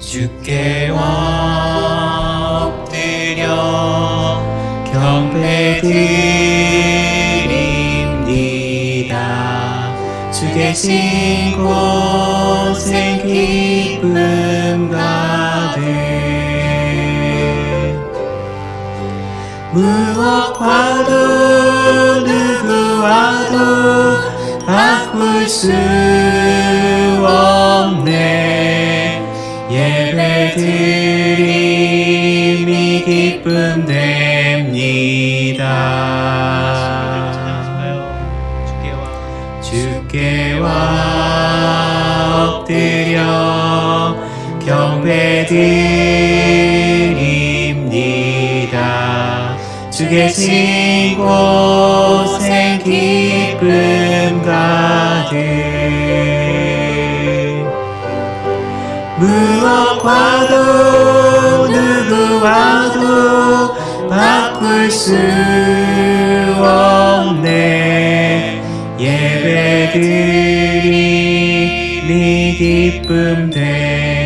주께 와 엎드려 경배 드립니다. 주 계신 곳엔 기쁨 가득. 무엇과도 누구와도 바꿀 수 예배 드림이 기쁨 됩니다. 주께 와 엎드려 경배 드립니다. 주 계신 곳 무엇과도 누구와도 바꿀 수 없네. 예배드림이 기쁨 됩니다